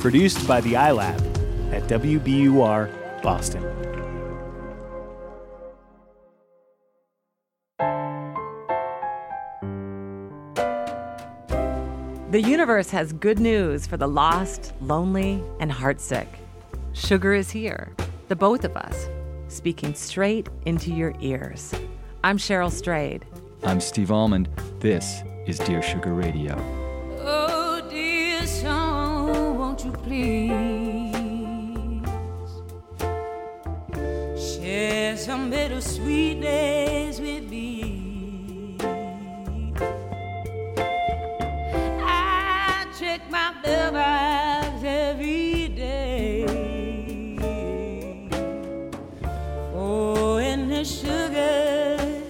Produced by the iLab at WBUR Boston. The universe has good news for the lost, lonely, and heartsick. Sugar is here, the both of us, speaking straight into your ears. I'm Cheryl Strayed. I'm Steve Almond. This is Dear Sugar Radio. Won't you please share some bittersweet days with me? I check my mailbox every day for any sugar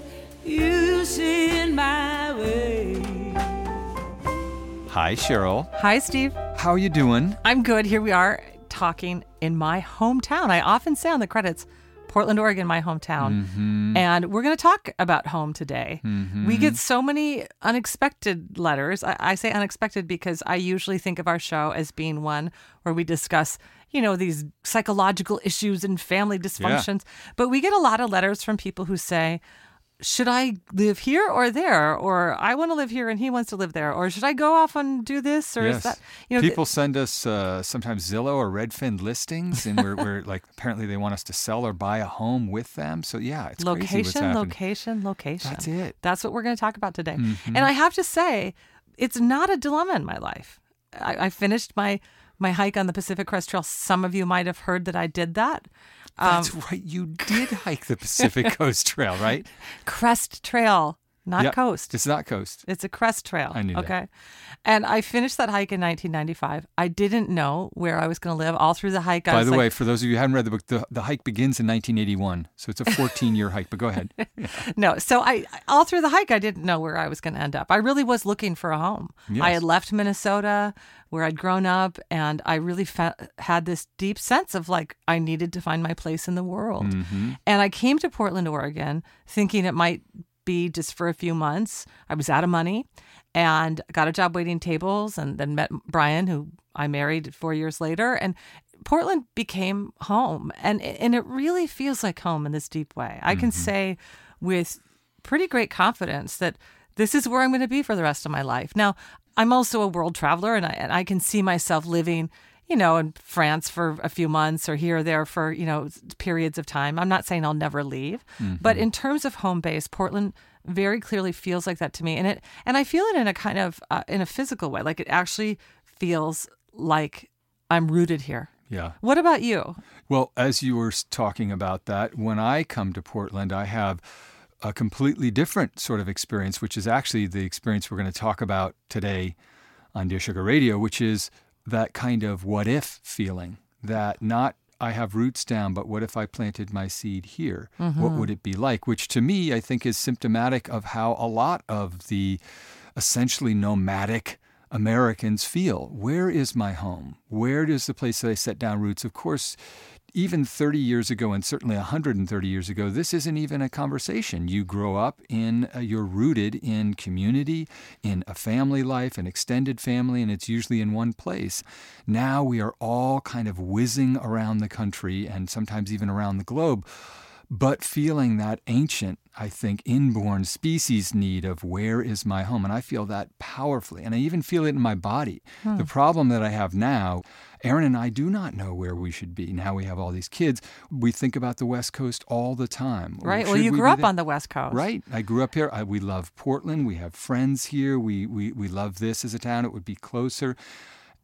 you send my way. Hi, Cheryl. Hi, Steve. How are you doing? I'm good. Here we are talking in my hometown. I often say on the credits, Portland, Oregon, my hometown. Mm-hmm. And we're going to talk about home today. We get so many unexpected letters. I, I say unexpected because I usually think of our show as being one where we discuss, you know, these psychological issues and family dysfunctions. But we get a lot of letters from people who say, should I live here or there? Or I want to live here and he wants to live there. Or should I go off and do this? Or is that, you know, th- People send us uh, sometimes Zillow or Redfin listings, and we're, we're like, apparently they want us to sell or buy a home with them. So, yeah, it's location, location, location. That's it. That's what we're going to talk about today. Mhm. And I have to say, it's not a dilemma in my life. I, I finished my my hike on the Pacific Crest Trail. Some of you might have heard that I did that. Um, That's right. You did hike the Pacific Coast Trail, right? crest Trail, not Yep. coast. It's not coast. It's a crest trail. I knew that. Okay. And I finished that hike in 1995. I didn't know where I was going to live all through the hike. I By the like, way, for those of you who haven't read the book, the, the hike begins in 1981. So it's a 14 year hike, but go ahead. no. So I all through the hike, I didn't know where I was going to end up. I really was looking for a home. I had left Minnesota, where I'd grown up, and I really fe- had this deep sense of like I needed to find my place in the world. Mm-hmm. And I came to Portland, Oregon, thinking it might be just for a few months. I was out of money and got a job waiting tables and then met Brian, who I married four years later. And Portland became home. And, and it really feels like home in this deep way. I can mm-hmm. say with pretty great confidence that this is where I'm going to be for the rest of my life. Now, I'm also a world traveler and I, and I can see myself living you know, in France for a few months or here or there for, you know, periods of time. I'm not saying I'll never leave, but in terms of home base, Portland very clearly feels like that to me. And it, and I feel it in a kind of, uh, in a physical way. Like it actually feels like I'm rooted here. Yeah. What about you? Well, as you were talking about that, when I come to Portland, I have a completely different sort of experience, which is actually the experience we're going to talk about today on Dear Sugar Radio, which is that kind of what if feeling that not I have roots down, but what if I planted my seed here? What would mm-hmm. it be like? Which to me, I think is symptomatic of how a lot of the essentially nomadic Americans feel. Where is my home? Where is the place that I set down roots? Of course, even 30 years ago, and certainly 130 years ago, this isn't even a conversation. You grow up in, uh, you're rooted in community, in a family life, an extended family, and it's usually in one place. Now we are all kind of whizzing around the country and sometimes even around the globe but feeling that ancient, I think, inborn species need of where is my home. And I feel that powerfully. And I even feel it in my body. The hmm. problem that I have now, Aaron and I do not know where we should be. Now we have all these kids. We think about the West Coast all the time. Right. Well, you we grew up on the West Coast. Right. I grew up here. I, we love Portland. We have friends here. We, we, we love this as a town. It would be closer.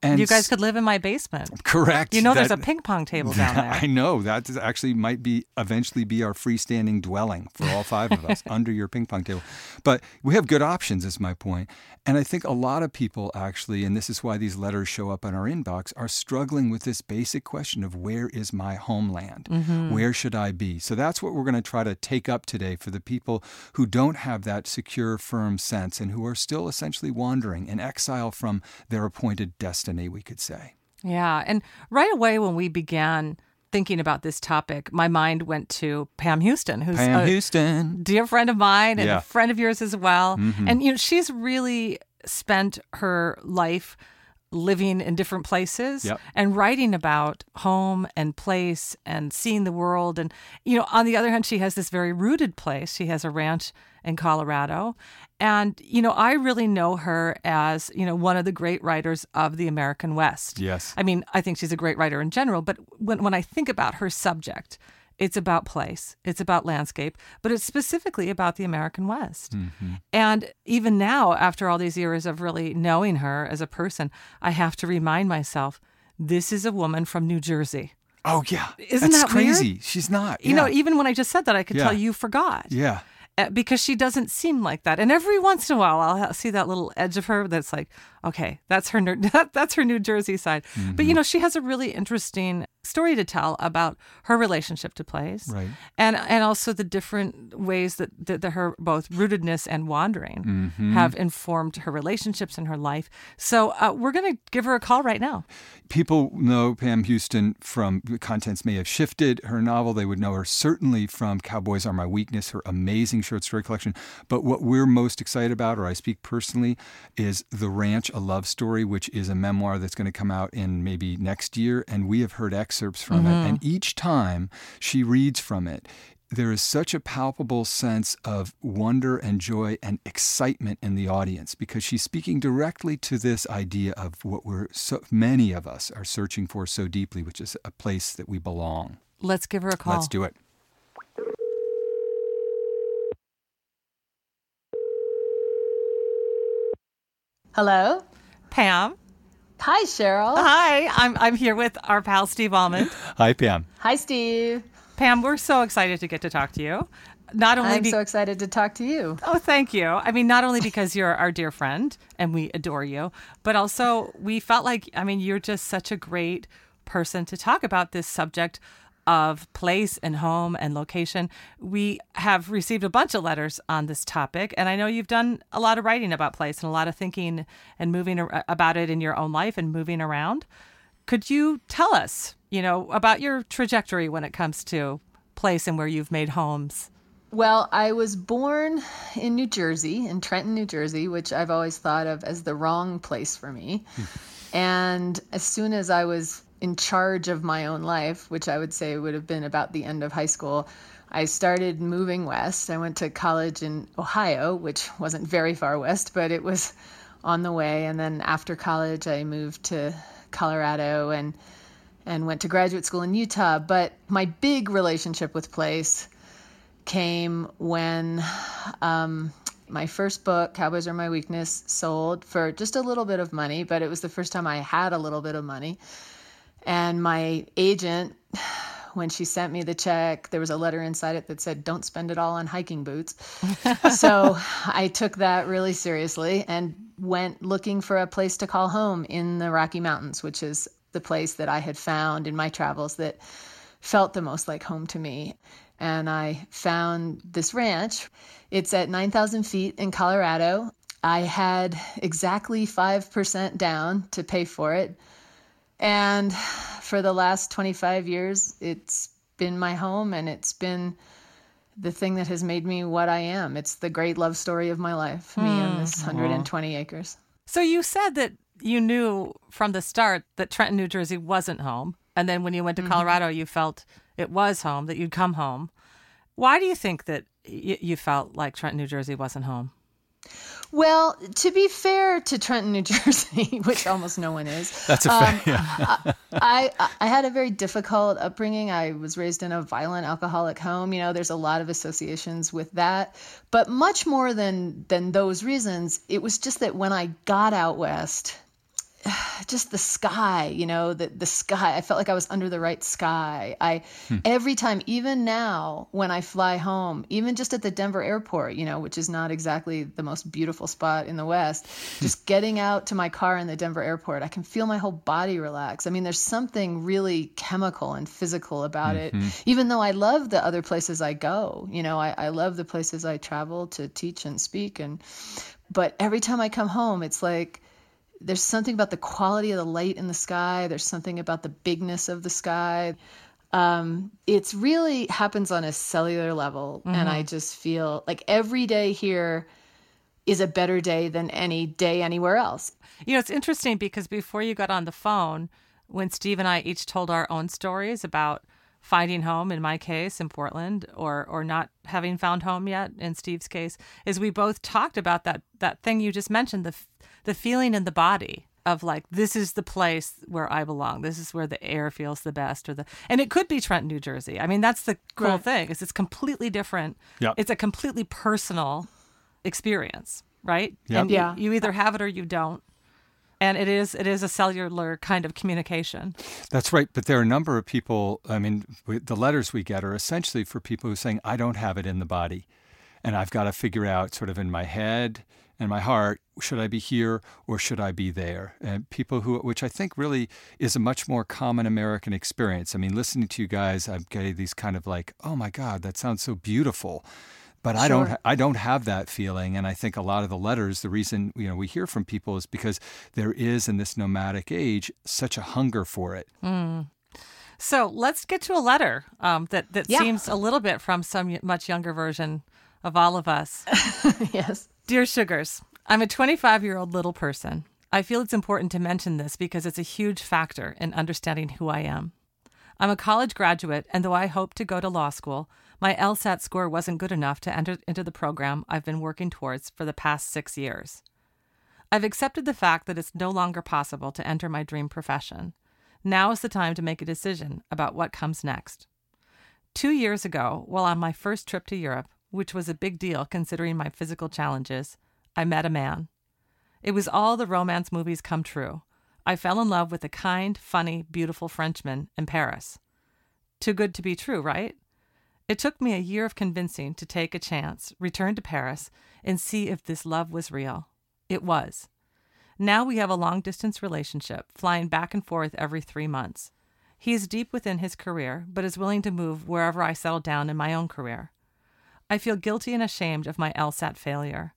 And You guys could live in my basement. correct. You know, there's a ping pong table down there. I know that actually might be eventually be our freestanding dwelling for all five of us under your ping pong table. But we have good options, is my point. And I think a lot of people actually, and this is why these letters show up in our inbox, are struggling with this basic question of where is my homeland? Mm-hmm. Where should I be? So that's what we're going to try to take up today for the people who don't have that secure, firm sense and who are still essentially wandering in exile from their appointed destiny, we could say. Yeah. And right away when we began thinking about this topic, my mind went to Pam Houston, who's Pam a Houston. dear friend of mine and Yeah. a friend of yours as well. Mhm. And you know, she's really spent her life living in different places Yep. and writing about home and place and seeing the world. And, you know, on the other hand, she has this very rooted place. She has a ranch in Colorado. And, you know, I really know her as, you know, one of the great writers of the American West. Yes. I mean, I think she's a great writer in general, but when, when I think about her subject, it's about place, it's about landscape, but it's specifically about the American West. Mm-hmm. And even now, after all these years of really knowing her as a person, I have to remind myself this is a woman from New Jersey. Oh yeah, Isn't That's that weird? crazy. She's not. You know, even when I just said that, I could Yeah. tell you forgot. yeah. Uh, because she doesn't seem like that. And every once in a while, I'll see that little edge of her that's like, okay, that's her, New- that, that's her New Jersey side. But Mm-hmm. you know, she has a really interesting story to tell about her relationship to plays, Right. And and also the different ways that that, that her both rootedness and wandering Mm-hmm. have informed her relationships and her life. So uh, we're gonna give her a call right now. People know Pam Houston from contents may have shifted. Her novel, they would know her certainly from Cowboys Are My Weakness, her amazing short story collection. But what we're most excited about, or I speak personally, is The Ranch, a Love Story, which is a memoir that's going to come out in maybe next year. And we have heard excerpts from it. Mm-hmm. And each time she reads from it, there is such a palpable sense of wonder and joy and excitement in the audience because she's speaking directly to this idea of what we're so many of us are searching for so deeply, which is a place that we belong. Let's give her a call. Let's do it. Hello. Pam. Hi, Cheryl. Hi, I'm I'm here with our pal Steve Almond. Hi, Pam. Hi, Steve. Pam, we're so excited to get to talk to you. Not only I'm be- so excited to talk to you. Oh, thank you. I mean, not only because you're our dear friend and we adore you, but also we felt like, I mean, you're just such a great person to talk about this subject of place and home and location. We have received a bunch of letters on this topic, and I know you've done a lot of writing about place and a lot of thinking and moving about it in your own life and moving around. Could you tell us, you know, about your trajectory when it comes to place and where you've made homes? Well, I was born in New Jersey, in Trenton, New Jersey, which I've always thought of as the wrong place for me. Hmm. and as soon as I was in charge of my own life, which I would say would have been about the end of high school, I started moving west. I went to college in Ohio, which wasn't very far west, but it was on the way. And then after college, I moved to Colorado and and went to graduate school in Utah. But my big relationship with place came when um, my first book, Cowboys Are My Weakness, sold for just a little bit of money, but it was the first time I had a little bit of money. And my agent, when she sent me the check, there was a letter inside it that said, Don't spend it all on hiking boots. so I took that really seriously and went looking for a place to call home in the Rocky Mountains, which is the place that I had found in my travels that felt the most like home to me. And I found this ranch. It's at 9,000 feet in Colorado. I had exactly 5% down to pay for it. And for the last 25 years, it's been my home and it's been the thing that has made me what I am. It's the great love story of my life, me and hmm. this 120 acres. So you said that you knew from the start that Trenton, New Jersey wasn't home. And then when you went to mm-hmm. Colorado, you felt it was home, that you'd come home. Why do you think that y- you felt like Trenton, New Jersey wasn't home? Well, to be fair to Trenton, New Jersey, which almost no one is, That's a fact. Um, yeah. I I had a very difficult upbringing. I was raised in a violent alcoholic home. You know, there's a lot of associations with that, but much more than than those reasons, it was just that when I got out west, just the sky, you know, the the sky. I felt like I was under the right sky. I hmm. every time, even now, when I fly home, even just at the Denver airport, you know, which is not exactly the most beautiful spot in the West, hmm. just getting out to my car in the Denver airport, I can feel my whole body relax. I mean, there's something really chemical and physical about it. Mm-hmm. Even though I love the other places I go, you know, I, I love the places I travel to teach and speak, and but every time I come home, it's like there's something about the quality of the light in the sky. There's something about the bigness of the sky. Um, it's really happens on a cellular level, and I just feel like every day here is a better day than any day anywhere else. You know, it's interesting because before you got on the phone, when Steve and I each told our own stories about finding home in my case in Portland or or not having found home yet in Steve's case is we both talked about that that thing you just mentioned the the feeling in the body of like this is the place where I belong. This is where the air feels the best or the and it could be Trenton, New Jersey. I mean, that's the cool Right. thing is it's completely different. Yep. It's a completely personal experience, right? Yep. And Yeah. you, you either have it or you don't. And it is it is a cellular kind of communication. That's right. But there are a number of people, I mean, we, the letters we get are essentially for people who are saying, I don't have it in the body. And I've got to figure out, sort of in my head and my heart, should I be here or should I be there? And people who, which I think really is a much more common American experience. I mean, listening to you guys, I'm getting these kind of like, oh my God, that sounds so beautiful. But I don't, I don't have that feeling, and I think a lot of the letters, the reason you know we hear from people is because there is in this nomadic age such a hunger for it. So let's get to a letter um, that that Yeah. seems a little bit from some much younger version of all of us. yes. Dear Sugars, I'm a 25 year old little person. I feel it's important to mention this because it's a huge factor in understanding who I am. I'm a college graduate, and though I hope to go to law school, my LSAT score wasn't good enough to enter into the program I've been working towards for the past six years. I've accepted the fact that it's no longer possible to enter my dream profession. Now is the time to make a decision about what comes next. Two years ago, while on my first trip to Europe, which was a big deal considering my physical challenges, I met a man. It was all the romance movies come true. I fell in love with a kind, funny, beautiful Frenchman in Paris. Too good to be true, right? It took me a year of convincing to take a chance, return to Paris, and see if this love was real. It was. Now we have a long distance relationship, flying back and forth every three months. He is deep within his career, but is willing to move wherever I settle down in my own career. I feel guilty and ashamed of my LSAT failure.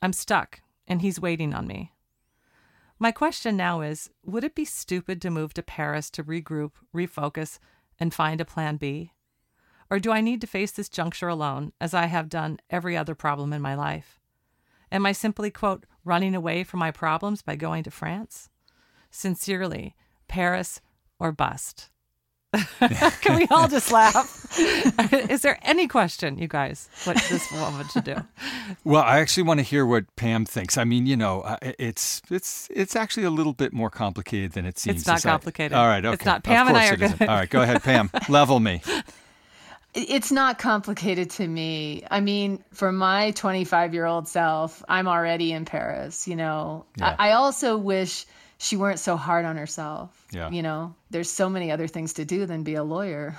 I'm stuck, and he's waiting on me. My question now is Would it be stupid to move to Paris to regroup, refocus, and find a plan B? Or do I need to face this juncture alone, as I have done every other problem in my life? Am I simply, quote, running away from my problems by going to France? Sincerely, Paris or bust. Can we all just laugh? Is there any question, you guys, what this woman should do? Well, I actually want to hear what Pam thinks. I mean, you know, uh, it's it's it's actually a little bit more complicated than it seems. It's not As I- complicated. All right, okay. It's not. Of Pam and I are it isn't. gonna- All right, go ahead, Pam. Level me. It's not complicated to me. I mean, for my 25 year old self, I'm already in Paris. You know, Yeah. I, I also wish she weren't so hard on herself. Yeah. You know, there's so many other things to do than be a lawyer.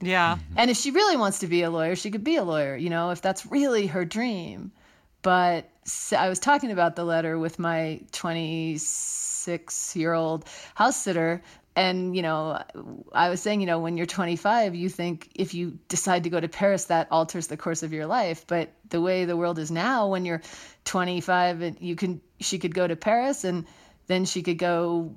Yeah. Mm-hmm. And if she really wants to be a lawyer, she could be a lawyer, you know, if that's really her dream. But I was talking about the letter with my 26 year old house sitter. And, you know, I was saying, you know, when you're 25, you think if you decide to go to Paris, that alters the course of your life. But the way the world is now, when you're 25, and you can, she could go to Paris and then she could go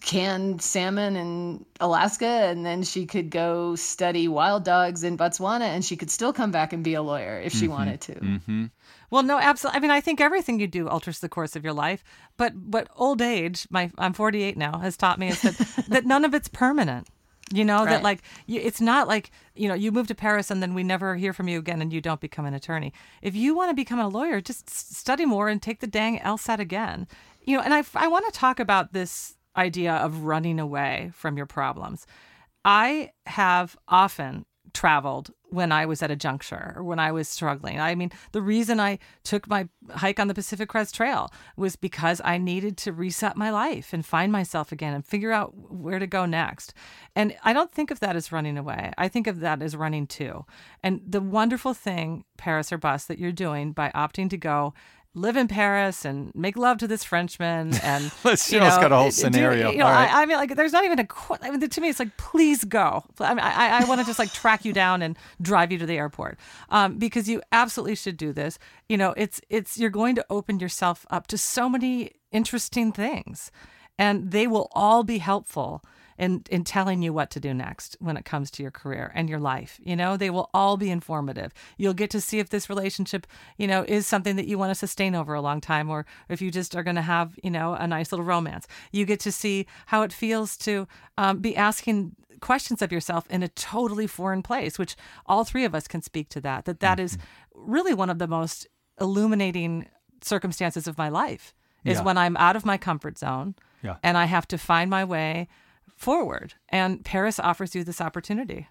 canned salmon in Alaska, and then she could go study wild dogs in Botswana, and she could still come back and be a lawyer if she mm-hmm. wanted to. Mm-hmm. Well, no, absolutely. I mean, I think everything you do alters the course of your life. But what old age, my I'm 48 now, has taught me is that that none of it's permanent. You know that like you, it's not like you know you move to Paris and then we never hear from you again and you don't become an attorney. If you want to become a lawyer, just study more and take the dang LSAT again. You know, and I I want to talk about this idea of running away from your problems. I have often traveled when I was at a juncture or when I was struggling. I mean, the reason I took my hike on the Pacific Crest Trail was because I needed to reset my life and find myself again and figure out where to go next. And I don't think of that as running away. I think of that as running to. And the wonderful thing, Paris or Bust, that you're doing by opting to go live in Paris and make love to this Frenchman and Let's- you know, got a whole do- scenario. you know, right. I, I mean, like, there's not even a. qu- mean, to me, it's like, please go. I mean, I, I want to just like track you down and drive you to the airport, um, because you absolutely should do this. You know, it's it's you're going to open yourself up to so many interesting things, and they will all be helpful in in telling you what to do next when it comes to your career and your life. You know, they will all be informative. You'll get to see if this relationship, you know, is something that you want to sustain over a long time or if you just are going to have, you know, a nice little romance. You get to see how it feels to um, be asking questions of yourself in a totally foreign place, which all three of us can speak to that. That that is really one of the most illuminating circumstances of my life is Yeah. when I'm out of my comfort zone Yeah. and I have to find my way forward. And Paris offers you this opportunity.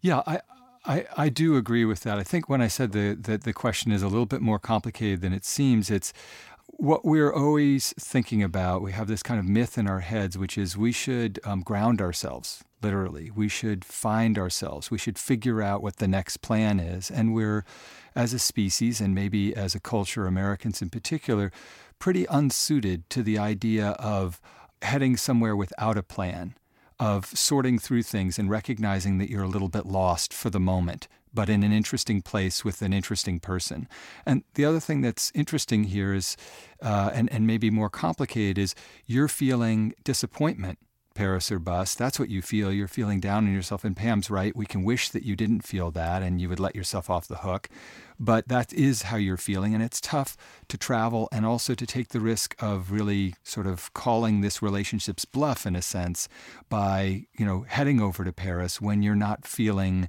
Yeah, I, I, I do agree with that. I think when I said the, that the question is a little bit more complicated than it seems, it's what we're always thinking about. We have this kind of myth in our heads, which is we should um, ground ourselves, literally. We should find ourselves. We should figure out what the next plan is. And we're, as a species, and maybe as a culture, Americans in particular, pretty unsuited to the idea of heading somewhere without a plan of sorting through things and recognizing that you're a little bit lost for the moment, but in an interesting place with an interesting person. And the other thing that's interesting here is, uh, and, and maybe more complicated, is you're feeling disappointment. Paris or bust. That's what you feel. You're feeling down on yourself. And Pam's right. We can wish that you didn't feel that and you would let yourself off the hook. But that is how you're feeling. And it's tough to travel and also to take the risk of really sort of calling this relationship's bluff in a sense by, you know, heading over to Paris when you're not feeling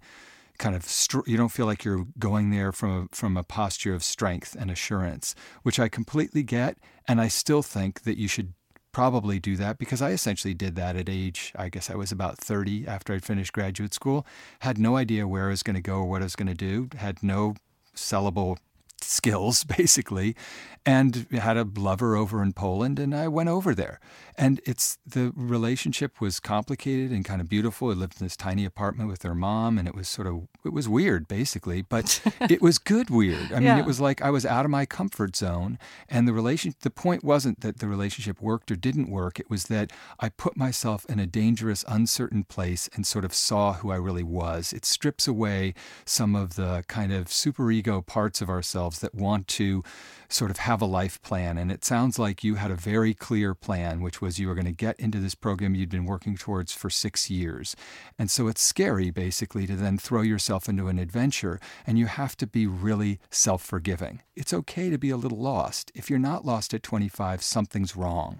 kind of str- you don't feel like you're going there from a, from a posture of strength and assurance, which I completely get, and I still think that you should probably do that because I essentially did that at age I guess I was about 30 after I'd finished graduate school, had no idea where I was going to go or what I was going to do, had no sellable skills basically and had a lover over in Poland and I went over there and it's the relationship was complicated and kind of beautiful. I lived in this tiny apartment with their mom and it was sort of it was weird basically but it was good weird. I mean Yeah. it was like I was out of my comfort zone and the relation the point wasn't that the relationship worked or didn't work. It was that I put myself in a dangerous uncertain place and sort of saw who I really was. It strips away some of the kind of superego parts of ourselves that want to sort of have a life plan and it sounds like you had a very clear plan which was you were going to get into this program you'd been working towards for 6 years and so it's scary basically to then throw yourself into an adventure and you have to be really self-forgiving it's okay to be a little lost if you're not lost at 25 something's wrong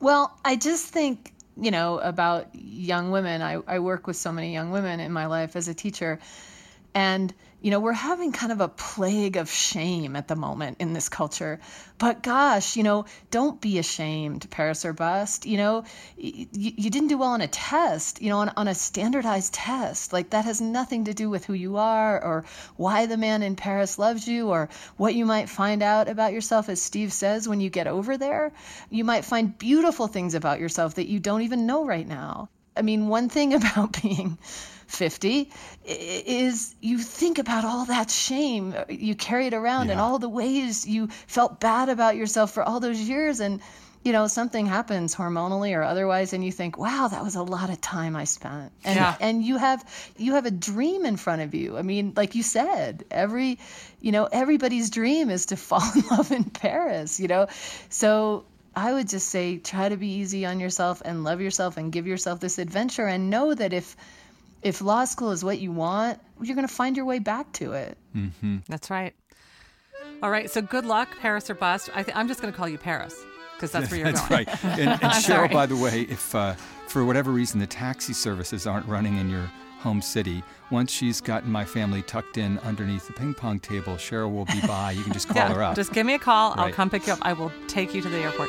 Well, I just think, you know, about young women. I, I work with so many young women in my life as a teacher. And, you know, we're having kind of a plague of shame at the moment in this culture. But gosh, you know, don't be ashamed, Paris or bust. You know, y- y- you didn't do well on a test, you know, on, on a standardized test. Like that has nothing to do with who you are or why the man in Paris loves you or what you might find out about yourself, as Steve says, when you get over there. You might find beautiful things about yourself that you don't even know right now. I mean, one thing about being 50 is you think about all that shame uh, you carried around and all the ways you felt bad about yourself for all those years. And you know something happens hormonally or otherwise and you think wow that was a lot of time i spent. And Yeah. and you have you have a dream in front of you. I mean like you said every you know everybody's dream is to fall in love in paris you know? So I would just say try to be easy on yourself and love yourself and give yourself this adventure and know that if if law school is what you want, you're going to find your way back to it. That's right. All right. So good luck, Paris or bust. I th- I'm just going to call you Paris because that's where you're That's going. That's right. And, and Cheryl, sorry. by the way, if uh, for whatever reason the taxi services aren't running in your home city, once she's gotten my family tucked in underneath the ping pong table, Cheryl will be by. You can just call Yeah, her up. Just give me a call. I'll come pick you up. I will take you to the airport.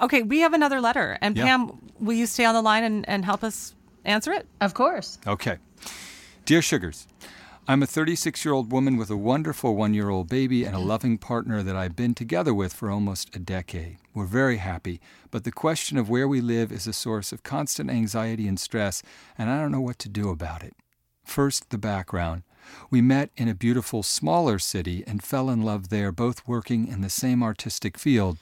Okay, we have another letter. And Yeah. Pam, will you stay on the line and, and help us answer it? Of course. Okay. Dear Sugars, I'm a 36 year old woman with a wonderful one year old baby and a mm-hmm. loving partner that I've been together with for almost a decade. We're very happy, but the question of where we live is a source of constant anxiety and stress, and I don't know what to do about it. First, the background. We met in a beautiful, smaller city and fell in love there, both working in the same artistic field.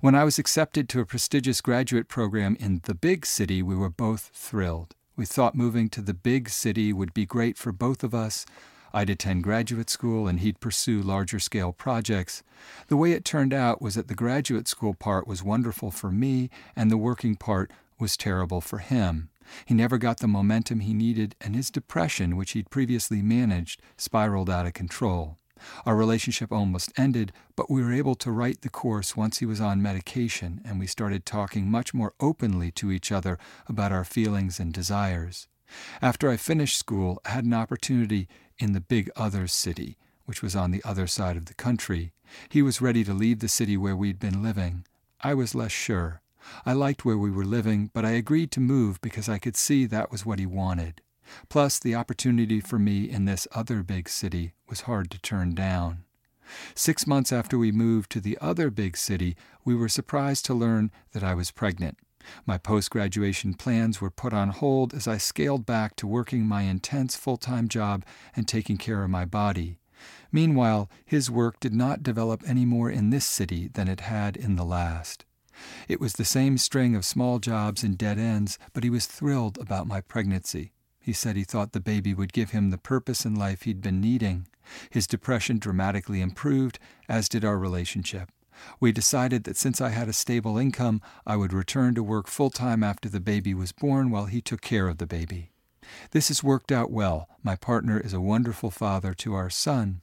When I was accepted to a prestigious graduate program in the big city, we were both thrilled. We thought moving to the big city would be great for both of us. I'd attend graduate school and he'd pursue larger scale projects. The way it turned out was that the graduate school part was wonderful for me and the working part was terrible for him. He never got the momentum he needed, and his depression, which he'd previously managed, spiraled out of control. Our relationship almost ended, but we were able to right the course once he was on medication, and we started talking much more openly to each other about our feelings and desires. After I finished school, I had an opportunity in the big other city, which was on the other side of the country. He was ready to leave the city where we'd been living. I was less sure. I liked where we were living, but I agreed to move because I could see that was what he wanted. Plus, the opportunity for me in this other big city was hard to turn down. Six months after we moved to the other big city, we were surprised to learn that I was pregnant. My post graduation plans were put on hold as I scaled back to working my intense full time job and taking care of my body. Meanwhile, his work did not develop any more in this city than it had in the last. It was the same string of small jobs and dead ends, but he was thrilled about my pregnancy. He said he thought the baby would give him the purpose in life he'd been needing. His depression dramatically improved, as did our relationship. We decided that since I had a stable income, I would return to work full time after the baby was born while he took care of the baby. This has worked out well. My partner is a wonderful father to our son.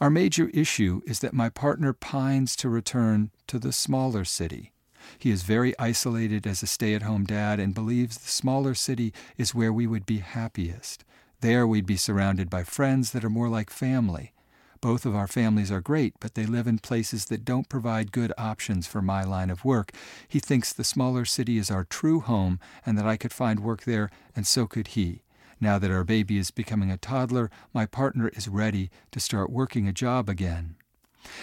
Our major issue is that my partner pines to return to the smaller city. He is very isolated as a stay at home dad and believes the smaller city is where we would be happiest. There we'd be surrounded by friends that are more like family. Both of our families are great, but they live in places that don't provide good options for my line of work. He thinks the smaller city is our true home and that I could find work there, and so could he. Now that our baby is becoming a toddler, my partner is ready to start working a job again.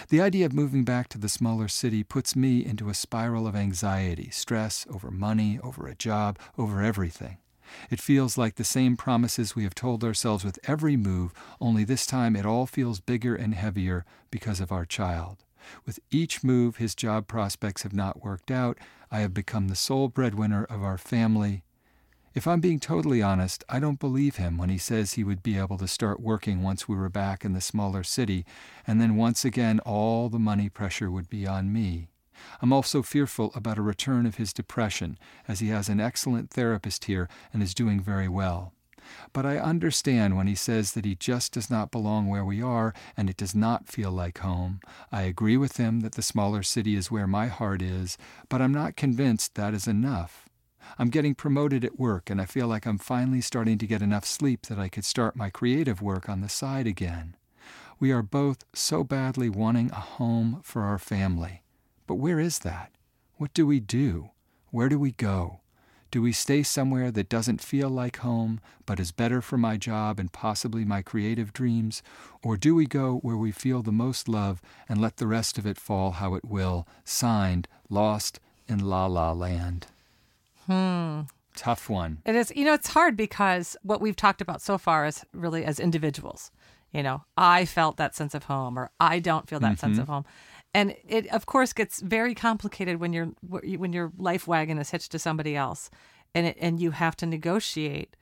The idea of moving back to the smaller city puts me into a spiral of anxiety, stress over money, over a job, over everything. It feels like the same promises we have told ourselves with every move, only this time it all feels bigger and heavier because of our child. With each move, his job prospects have not worked out. I have become the sole breadwinner of our family, if I'm being totally honest, I don't believe him when he says he would be able to start working once we were back in the smaller city, and then once again all the money pressure would be on me. I'm also fearful about a return of his depression, as he has an excellent therapist here and is doing very well. But I understand when he says that he just does not belong where we are and it does not feel like home. I agree with him that the smaller city is where my heart is, but I'm not convinced that is enough. I'm getting promoted at work, and I feel like I'm finally starting to get enough sleep that I could start my creative work on the side again. We are both so badly wanting a home for our family. But where is that? What do we do? Where do we go? Do we stay somewhere that doesn't feel like home, but is better for my job and possibly my creative dreams? Or do we go where we feel the most love and let the rest of it fall how it will, signed, lost in La La Land? Hmm. Tough one. It is. You know, it's hard because what we've talked about so far is really as individuals. You know, I felt that sense of home, or I don't feel that sense Mhm. of home, and it of course gets very complicated when your when your life wagon is hitched to somebody else, and it, and you have to negotiate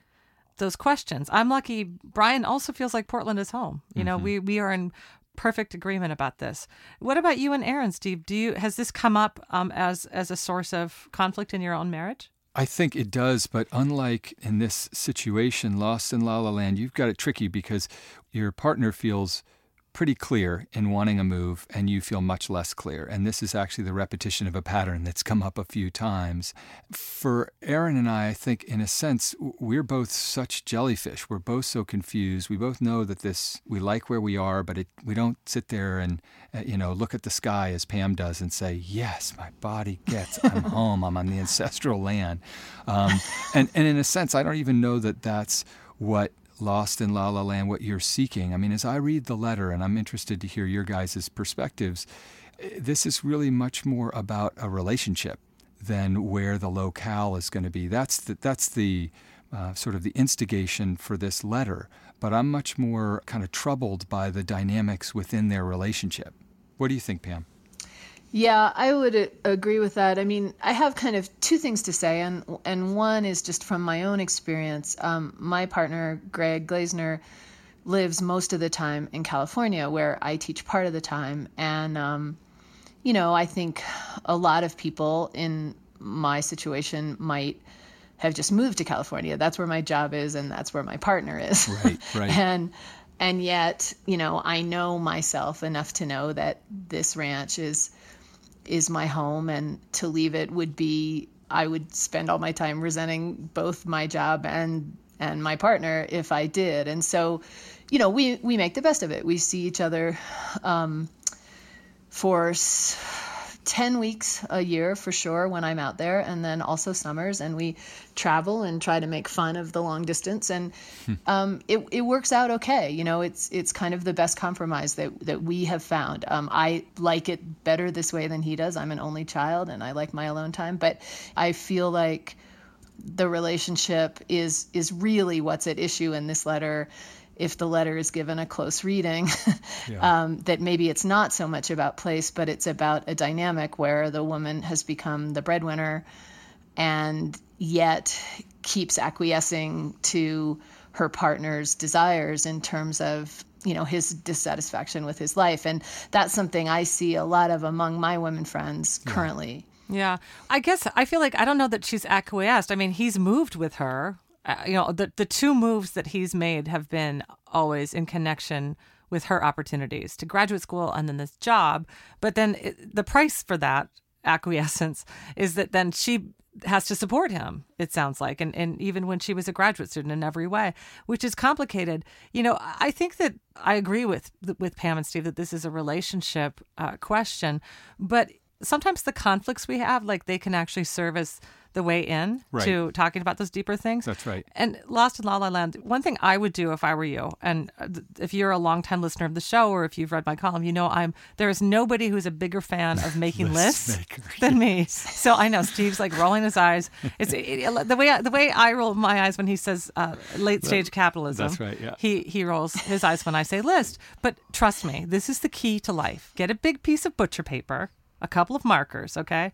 those questions. I'm lucky. Brian also feels like Portland is home. You know, Mhm. we we are in perfect agreement about this. What about you and Aaron, Steve? Do you has this come up um, as as a source of conflict in your own marriage? I think it does, but unlike in this situation, Lost in La La Land, you've got it tricky because your partner feels pretty clear in wanting a move and you feel much less clear. And this is actually the repetition of a pattern that's come up a few times. For Aaron and I, I think in a sense, we're both such jellyfish. We're both so confused. We both know that this, we like where we are, but it, we don't sit there and, uh, you know, look at the sky as Pam does and say, yes, my body gets, I'm home, I'm on the ancestral land. Um, and, and in a sense, I don't even know that that's what lost in La La Land what you're seeking. I mean, as I read the letter, and I'm interested to hear your guys' perspectives, this is really much more about a relationship than where the locale is going to be. That's the, that's the uh, sort of the instigation for this letter. But I'm much more kind of troubled by the dynamics within their relationship. What do you think, Pam? Yeah, I would agree with that. I mean, I have kind of two things to say, and and one is just from my own experience. Um, my partner, Greg Glazner, lives most of the time in California, where I teach part of the time, and um, you know, I think a lot of people in my situation might have just moved to California. That's where my job is, and that's where my partner is. Right, right. and and yet, you know, I know myself enough to know that this ranch is is my home and to leave it would be I would spend all my time resenting both my job and and my partner if I did. And so, you know, we we make the best of it. We see each other um, for 10 weeks a year for sure when I'm out there, and then also summers. And we travel and try to make fun of the long distance. And hmm. um, it, it works out okay. You know, it's it's kind of the best compromise that, that we have found. Um, I like it better this way than he does. I'm an only child and I like my alone time. But I feel like the relationship is is really what's at issue in this letter if the letter is given a close reading, yeah. um, that maybe it's not so much about place, but it's about a dynamic where the woman has become the breadwinner and yet keeps acquiescing to her partner's desires in terms of you know his dissatisfaction with his life. And that's something i see a lot of among my women friends currently. Yeah. I guess i feel like i don't know that she's acquiesced. I mean he's moved with her you know, the the two moves that he's made have been always in connection with her opportunities to graduate school and then this job. But then it, the price for that acquiescence is that then she has to support him it sounds like and, and even when she was a graduate student in every way which is complicated you know i think that i agree with with pam and steve that this is a relationship uh, question but sometimes the conflicts we have like they can actually serve as the way in right. to talking about those deeper things. That's right. And Lost in La La Land, one thing I would do if I were you, and uh, if you're a longtime listener of the show or if you've read my column, you know I'm there is nobody who's a bigger fan of making lists than me. So I know Steve's like rolling his eyes. It's it, it, the way I, the way I roll my eyes when he says uh, late stage capitalism. That's right. Yeah. He he rolls his eyes when I say list. But trust me, this is the key to life. Get a big piece of butcher paper, a couple of markers, okay?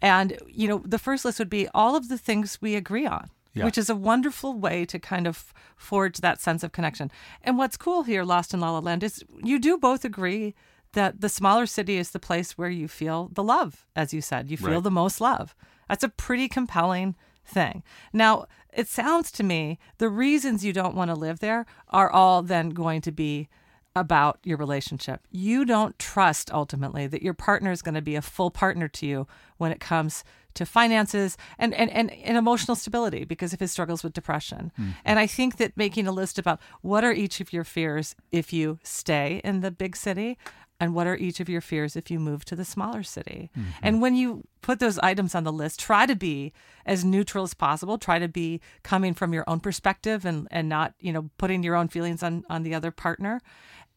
And, you know, the first list would be all of the things we agree on. Yeah. Which is a wonderful way to kind of forge that sense of connection. And what's cool here, Lost in La La Land, is you do both agree that the smaller city is the place where you feel the love, as you said. You feel right. the most love. That's a pretty compelling thing. Now, it sounds to me the reasons you don't want to live there are all then going to be about your relationship. You don't trust ultimately that your partner is going to be a full partner to you when it comes to finances and, and, and, and emotional stability because of his struggles with depression. Mm-hmm. And I think that making a list about what are each of your fears if you stay in the big city and what are each of your fears if you move to the smaller city. Mm-hmm. And when you put those items on the list, try to be as neutral as possible. Try to be coming from your own perspective and, and not, you know, putting your own feelings on, on the other partner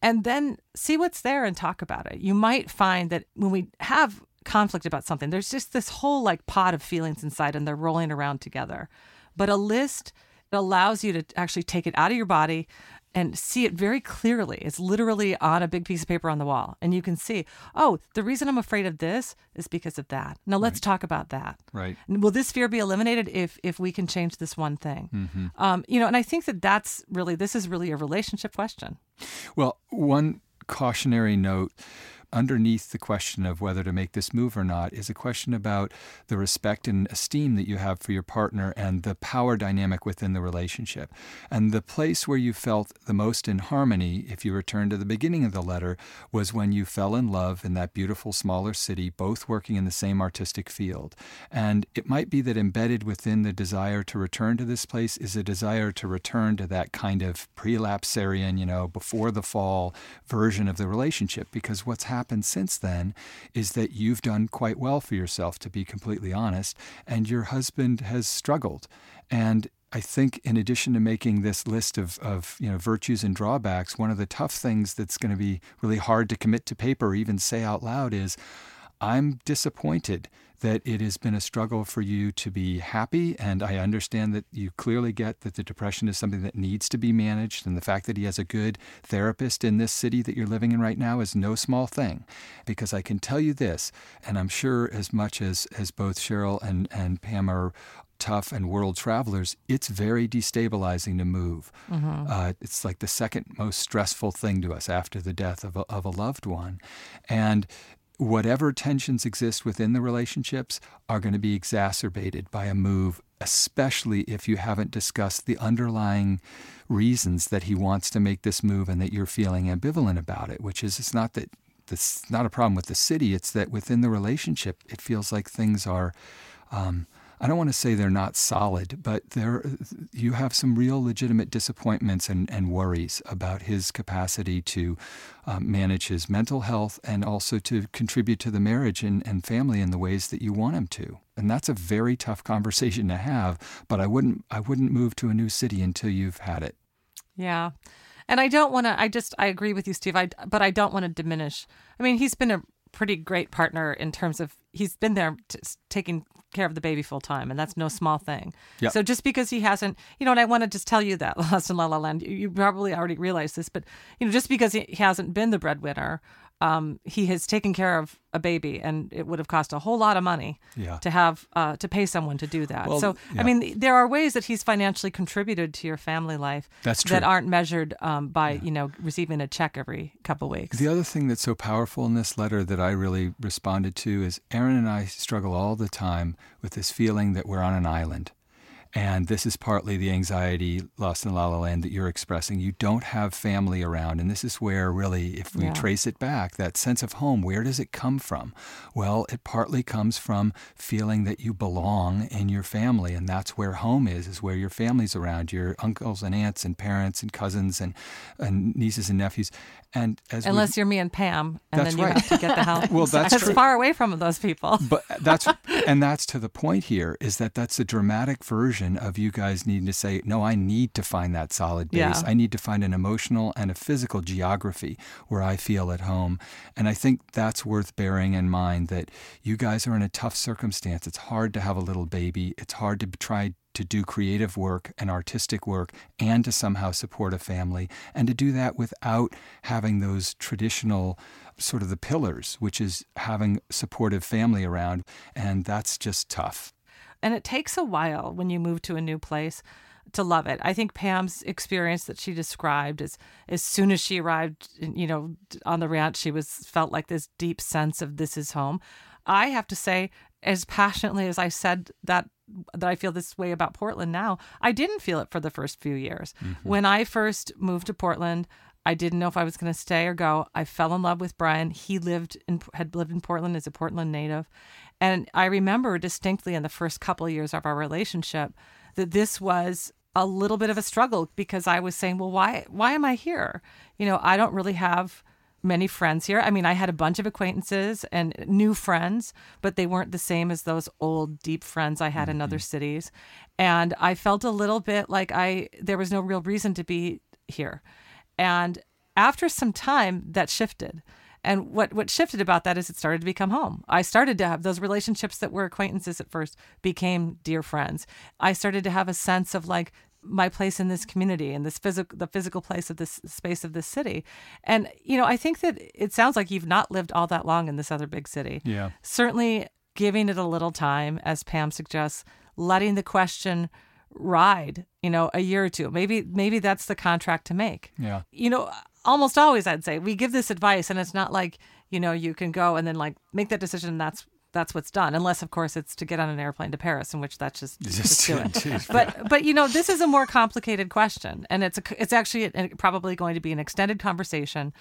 and then see what's there and talk about it. You might find that when we have conflict about something, there's just this whole like pot of feelings inside and they're rolling around together. But a list allows you to actually take it out of your body and see it very clearly. It's literally on a big piece of paper on the wall. And you can see, oh, the reason I'm afraid of this is because of that. Now let's right. talk about that. Right. Will this fear be eliminated if if we can change this one thing? Mm-hmm. Um, you know, and I think that that's really this is really a relationship question. Well, one cautionary note underneath the question of whether to make this move or not is a question about the respect and esteem that you have for your partner and the power dynamic within the relationship. And the place where you felt the most in harmony, if you return to the beginning of the letter, was when you fell in love in that beautiful smaller city, both working in the same artistic field. And it might be that embedded within the desire to return to this place is a desire to return to that kind of prelapsarian, you know, before the fall version of the relationship. Because what's happened since then is that you've done quite well for yourself, to be completely honest, and your husband has struggled. And I think in addition to making this list of, of you know virtues and drawbacks, one of the tough things that's going to be really hard to commit to paper or even say out loud is I'm disappointed that it has been a struggle for you to be happy. And I understand that you clearly get that the depression is something that needs to be managed. And the fact that he has a good therapist in this city that you're living in right now is no small thing. Because I can tell you this, and I'm sure as much as, as both Cheryl and, and Pam are tough and world travelers, it's very destabilizing to move. Mm-hmm. Uh, it's like the second most stressful thing to us after the death of a, of a loved one. And whatever tensions exist within the relationships are going to be exacerbated by a move, especially if you haven't discussed the underlying reasons that he wants to make this move and that you're feeling ambivalent about it, which is it's not that this not a problem with the city, it's that within the relationship it feels like things are um, I don't want to say they're not solid, but there you have some real legitimate disappointments and, and worries about his capacity to um, manage his mental health and also to contribute to the marriage and, and family in the ways that you want him to. And that's a very tough conversation to have, but I wouldn't I wouldn't move to a new city until you've had it. Yeah. And I don't want to I just I agree with you Steve. I but I don't want to diminish. I mean, he's been a pretty great partner in terms of he's been there t- taking care of the baby full time, and that's no small thing. Yep. So just because he hasn't, you know, and I want to just tell you that Lost in La La Land, you, you probably already realize this, but you know, just because he hasn't been the breadwinner um, he has taken care of a baby, and it would have cost a whole lot of money yeah. to have uh, to pay someone to do that. Well, so, yeah. I mean, there are ways that he's financially contributed to your family life that aren't measured um, by yeah. you know receiving a check every couple weeks. The other thing that's so powerful in this letter that I really responded to is Erin and I struggle all the time with this feeling that we're on an island. And this is partly the anxiety lost in La La Land that you're expressing. You don't have family around. And this is where, really, if we yeah. trace it back, that sense of home, where does it come from? Well, it partly comes from feeling that you belong in your family. And that's where home is, is where your family's around, your uncles and aunts and parents and cousins and, and nieces and nephews. And unless you're me and Pam, and then you right. have to get the help. well, that's, that's true. far away from those people. But that's and that's to the point here is that that's a dramatic version of you guys needing to say, no, I need to find that solid base. Yeah. I need to find an emotional and a physical geography where I feel at home. And I think that's worth bearing in mind that you guys are in a tough circumstance. It's hard to have a little baby. It's hard to try to do creative work and artistic work and to somehow support a family and to do that without having those traditional sort of the pillars, which is having supportive family around. And that's just tough. And it takes a while when you move to a new place to love it. I think Pam's experience that she described is as soon as she arrived, you know, on the ranch, she was felt like this deep sense of this is home. I have to say, as passionately as I said that that I feel this way about Portland now, I didn't feel it for the first few years. Mm-hmm. When I first moved to Portland, I didn't know if I was going to stay or go. I fell in love with Brian. He lived in had lived in Portland as a Portland native, and I remember distinctly in the first couple of years of our relationship that this was a little bit of a struggle because I was saying, "Well, why why am I here? You know, I don't really have many friends here. I mean, I had a bunch of acquaintances and new friends, but they weren't the same as those old deep friends I had mm-hmm. in other mm-hmm. cities. And I felt a little bit like I there was no real reason to be here. And after some time that shifted. And what what shifted about that is it started to become home. I started to have those relationships that were acquaintances at first became dear friends. I started to have a sense of like my place in this community and this physical the physical place of this space of this city. And you know i think that it sounds like you've not lived all that long in this other big city. Yeah. Certainly giving it a little time as pam suggests letting the question ride you know a year or two. Maybe maybe that's the contract to make. Yeah. You know almost always i'd say we give this advice and it's not like you know, you can go and then like make that decision. And that's that's what's done. Unless, of course, it's to get on an airplane to Paris, in which that's just, just, do it. but but you know, this is a more complicated question, and it's a, it's actually a, probably going to be an extended conversation.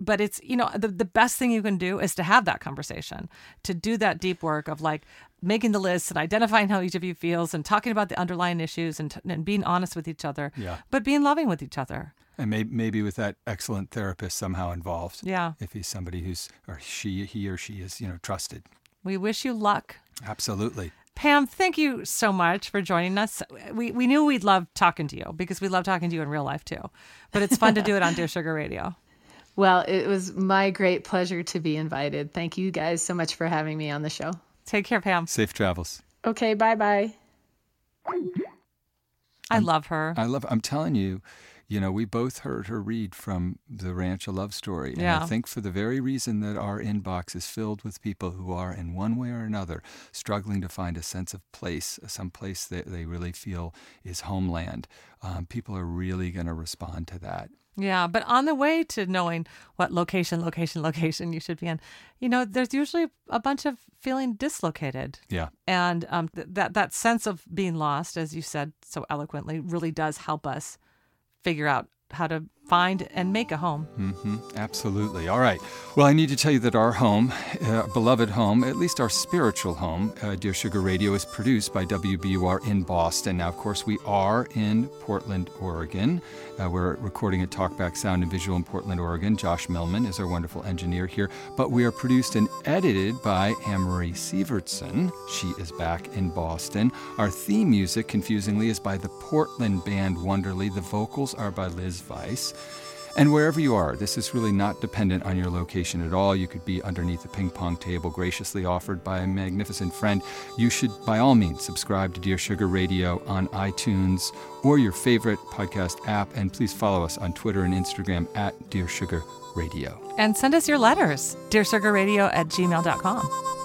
But it's you know the the best thing you can do is to have that conversation, to do that deep work of like making the list and identifying how each of you feels and talking about the underlying issues and, and being honest with each other. Yeah. But being loving with each other. And maybe, maybe with that excellent therapist somehow involved. Yeah. If he's somebody who's, or she, he or she is, you know, trusted. We wish you luck. Absolutely. Pam, thank you so much for joining us. We, we knew we'd love talking to you because we love talking to you in real life too. But it's fun to do it on Dear Sugar Radio. Well, it was my great pleasure to be invited. Thank you guys so much for having me on the show. Take care, Pam. Safe travels. Okay, bye bye. I love her. I love. I'm telling you, you know, we both heard her read from the Ranch a Love Story. And Yeah. I think for the very reason that our inbox is filled with people who are, in one way or another, struggling to find a sense of place, some place that they really feel is homeland, um, people are really going to respond to that. Yeah, but on the way to knowing what location, location, location you should be in, you know, there's usually a bunch of feeling dislocated. Yeah. And um, th- that that sense of being lost, as you said so eloquently, really does help us figure out how to find and make a home. hmm absolutely. All right. Well, I need to tell you that our home, uh, beloved home, at least our spiritual home, uh, Dear Sugar Radio, is produced by WBUR in Boston. Now, of course, we are in Portland, Oregon. Uh, we're recording at Talkback Sound and Visual in Portland, Oregon. Josh Millman is our wonderful engineer here. But we are produced and edited by Anne-Marie Sievertson. She is back in Boston. Our theme music, confusingly, is by the Portland band Wonderly. The vocals are by Liz Weiss. And wherever you are, this is really not dependent on your location at all. You could be underneath a ping pong table graciously offered by a magnificent friend. You should, by all means, subscribe to Dear Sugar Radio on iTunes or your favorite podcast app. And please follow us on Twitter and Instagram at Dear Sugar Radio. And send us your letters, dearsugarradio at gmail.com.